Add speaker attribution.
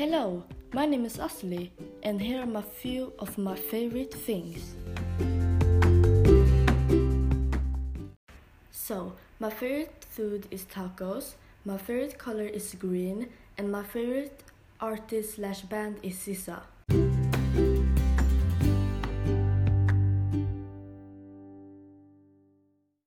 Speaker 1: Hello, my name is Asli, and here are a few of my favorite things. So, my favorite food is tacos, my favorite color is green, and my favorite artist slash band is SZA.